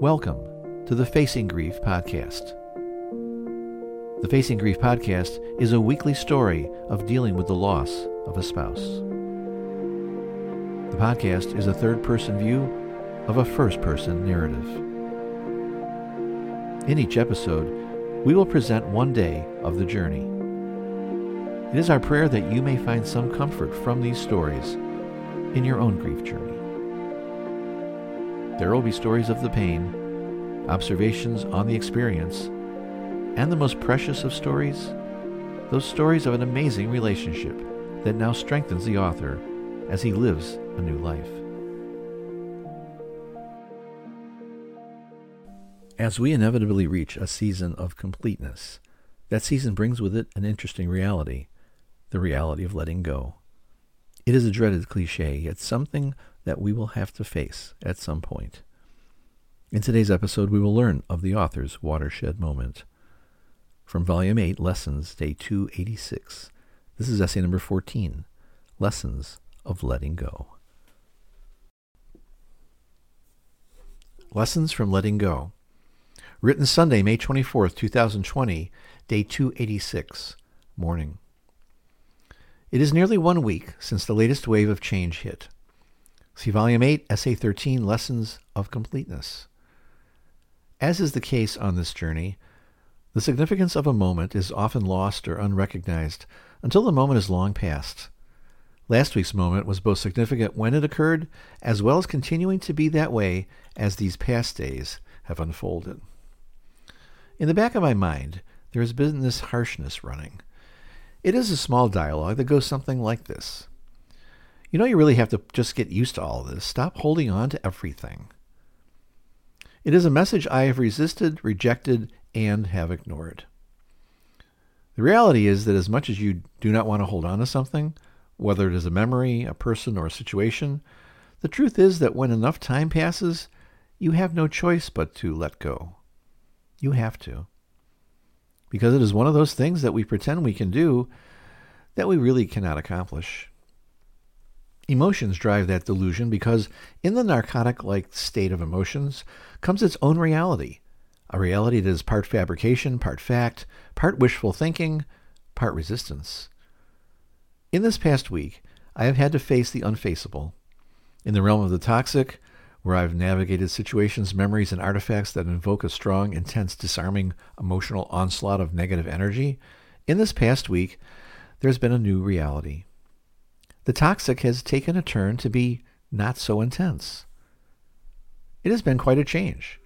Welcome to the Facing Grief podcast. The Facing Grief podcast is a weekly story of dealing with the loss of a spouse. The podcast is a third person view of a first person narrative. In each episode, we will present one day of the journey. It is our prayer that you may find some comfort from these stories in your own grief journey. There will be stories of the pain, observations on the experience, and the most precious of stories, those stories of an amazing relationship that now strengthens the author as he lives a new life. As we inevitably reach a season of completeness, that season brings with it an interesting reality the reality of letting go. It is a dreaded cliche, yet something that we will have to face at some point. In today's episode, we will learn of the author's watershed moment. From Volume 8, Lessons, Day 286. This is essay number 14 Lessons of Letting Go. Lessons from Letting Go. Written Sunday, May 24th, 2020, Day 286, Morning. It is nearly one week since the latest wave of change hit. See Volume 8, Essay 13, Lessons of Completeness. As is the case on this journey, the significance of a moment is often lost or unrecognized until the moment is long past. Last week's moment was both significant when it occurred, as well as continuing to be that way as these past days have unfolded. In the back of my mind, there has been this harshness running. It is a small dialogue that goes something like this you know, you really have to just get used to all this. Stop holding on to everything. It is a message I have resisted, rejected, and have ignored. The reality is that as much as you do not want to hold on to something, whether it is a memory, a person, or a situation, the truth is that when enough time passes, you have no choice but to let go. You have to. Because it is one of those things that we pretend we can do that we really cannot accomplish. Emotions drive that delusion because in the narcotic like state of emotions comes its own reality, a reality that is part fabrication, part fact, part wishful thinking, part resistance. In this past week, I have had to face the unfaceable. In the realm of the toxic, where I've navigated situations, memories, and artifacts that invoke a strong, intense, disarming emotional onslaught of negative energy, in this past week, there's been a new reality the toxic has taken a turn to be not so intense. It has been quite a change.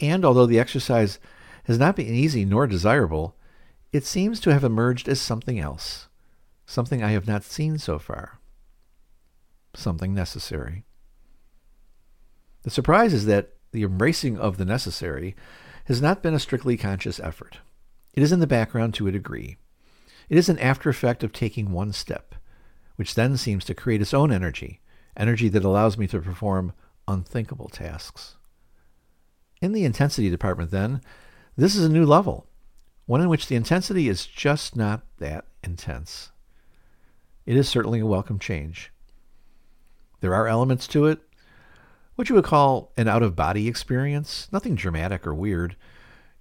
And although the exercise has not been easy nor desirable, it seems to have emerged as something else, something I have not seen so far, something necessary. The surprise is that the embracing of the necessary has not been a strictly conscious effort. It is in the background to a degree. It is an after effect of taking one step, which then seems to create its own energy, energy that allows me to perform unthinkable tasks. In the intensity department, then, this is a new level, one in which the intensity is just not that intense. It is certainly a welcome change. There are elements to it, what you would call an out of body experience, nothing dramatic or weird,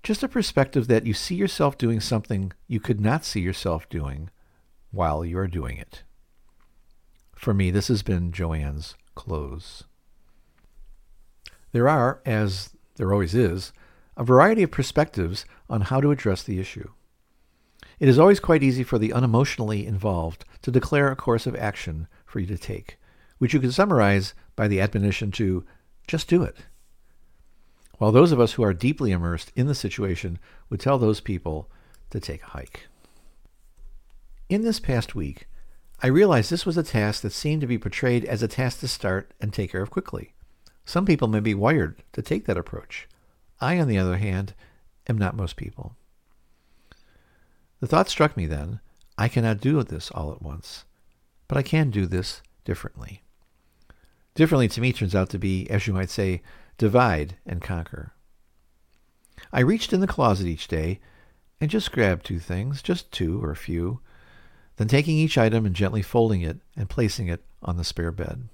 just a perspective that you see yourself doing something you could not see yourself doing while you are doing it. For me, this has been Joanne's clothes. There are, as there always is, a variety of perspectives on how to address the issue. It is always quite easy for the unemotionally involved to declare a course of action for you to take, which you can summarize by the admonition to just do it. While those of us who are deeply immersed in the situation would tell those people to take a hike. In this past week, I realized this was a task that seemed to be portrayed as a task to start and take care of quickly. Some people may be wired to take that approach. I, on the other hand, am not most people. The thought struck me then, I cannot do this all at once, but I can do this differently. Differently to me turns out to be, as you might say, divide and conquer. I reached in the closet each day and just grabbed two things, just two or a few, then taking each item and gently folding it and placing it on the spare bed.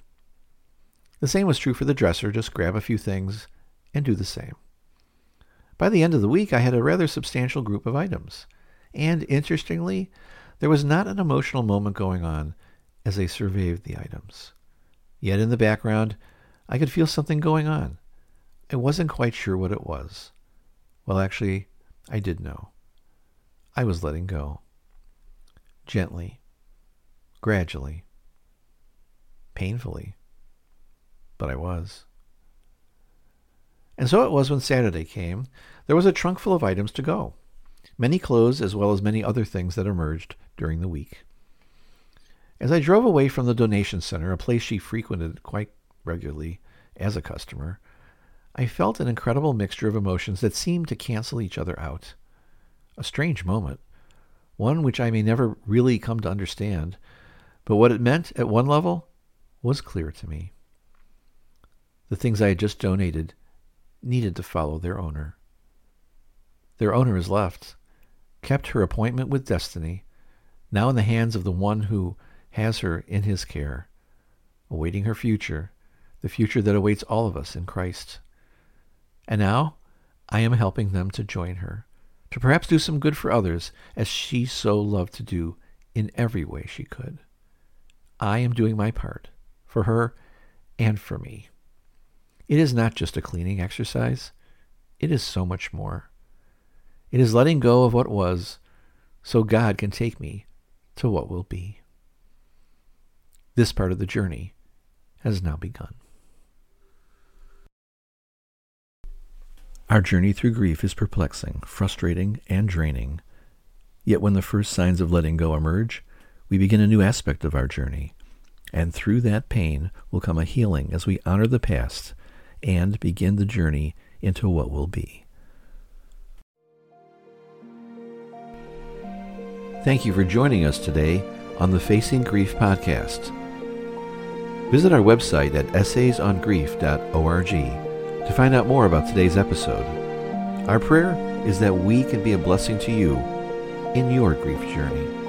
The same was true for the dresser. Just grab a few things and do the same. By the end of the week, I had a rather substantial group of items. And interestingly, there was not an emotional moment going on as I surveyed the items. Yet in the background, I could feel something going on. I wasn't quite sure what it was. Well, actually, I did know. I was letting go. Gently, gradually, painfully, but I was. And so it was when Saturday came. There was a trunk full of items to go. Many clothes as well as many other things that emerged during the week. As I drove away from the donation center, a place she frequented quite regularly as a customer, I felt an incredible mixture of emotions that seemed to cancel each other out. A strange moment, one which I may never really come to understand, but what it meant at one level was clear to me. The things I had just donated needed to follow their owner. Their owner has left, kept her appointment with destiny, now in the hands of the one who has her in his care, awaiting her future, the future that awaits all of us in Christ. And now I am helping them to join her, to perhaps do some good for others as she so loved to do in every way she could. I am doing my part for her and for me. It is not just a cleaning exercise. It is so much more. It is letting go of what was so God can take me to what will be. This part of the journey has now begun. Our journey through grief is perplexing, frustrating, and draining. Yet when the first signs of letting go emerge, we begin a new aspect of our journey. And through that pain will come a healing as we honor the past and begin the journey into what will be. Thank you for joining us today on the Facing Grief podcast. Visit our website at essaysongrief.org to find out more about today's episode. Our prayer is that we can be a blessing to you in your grief journey.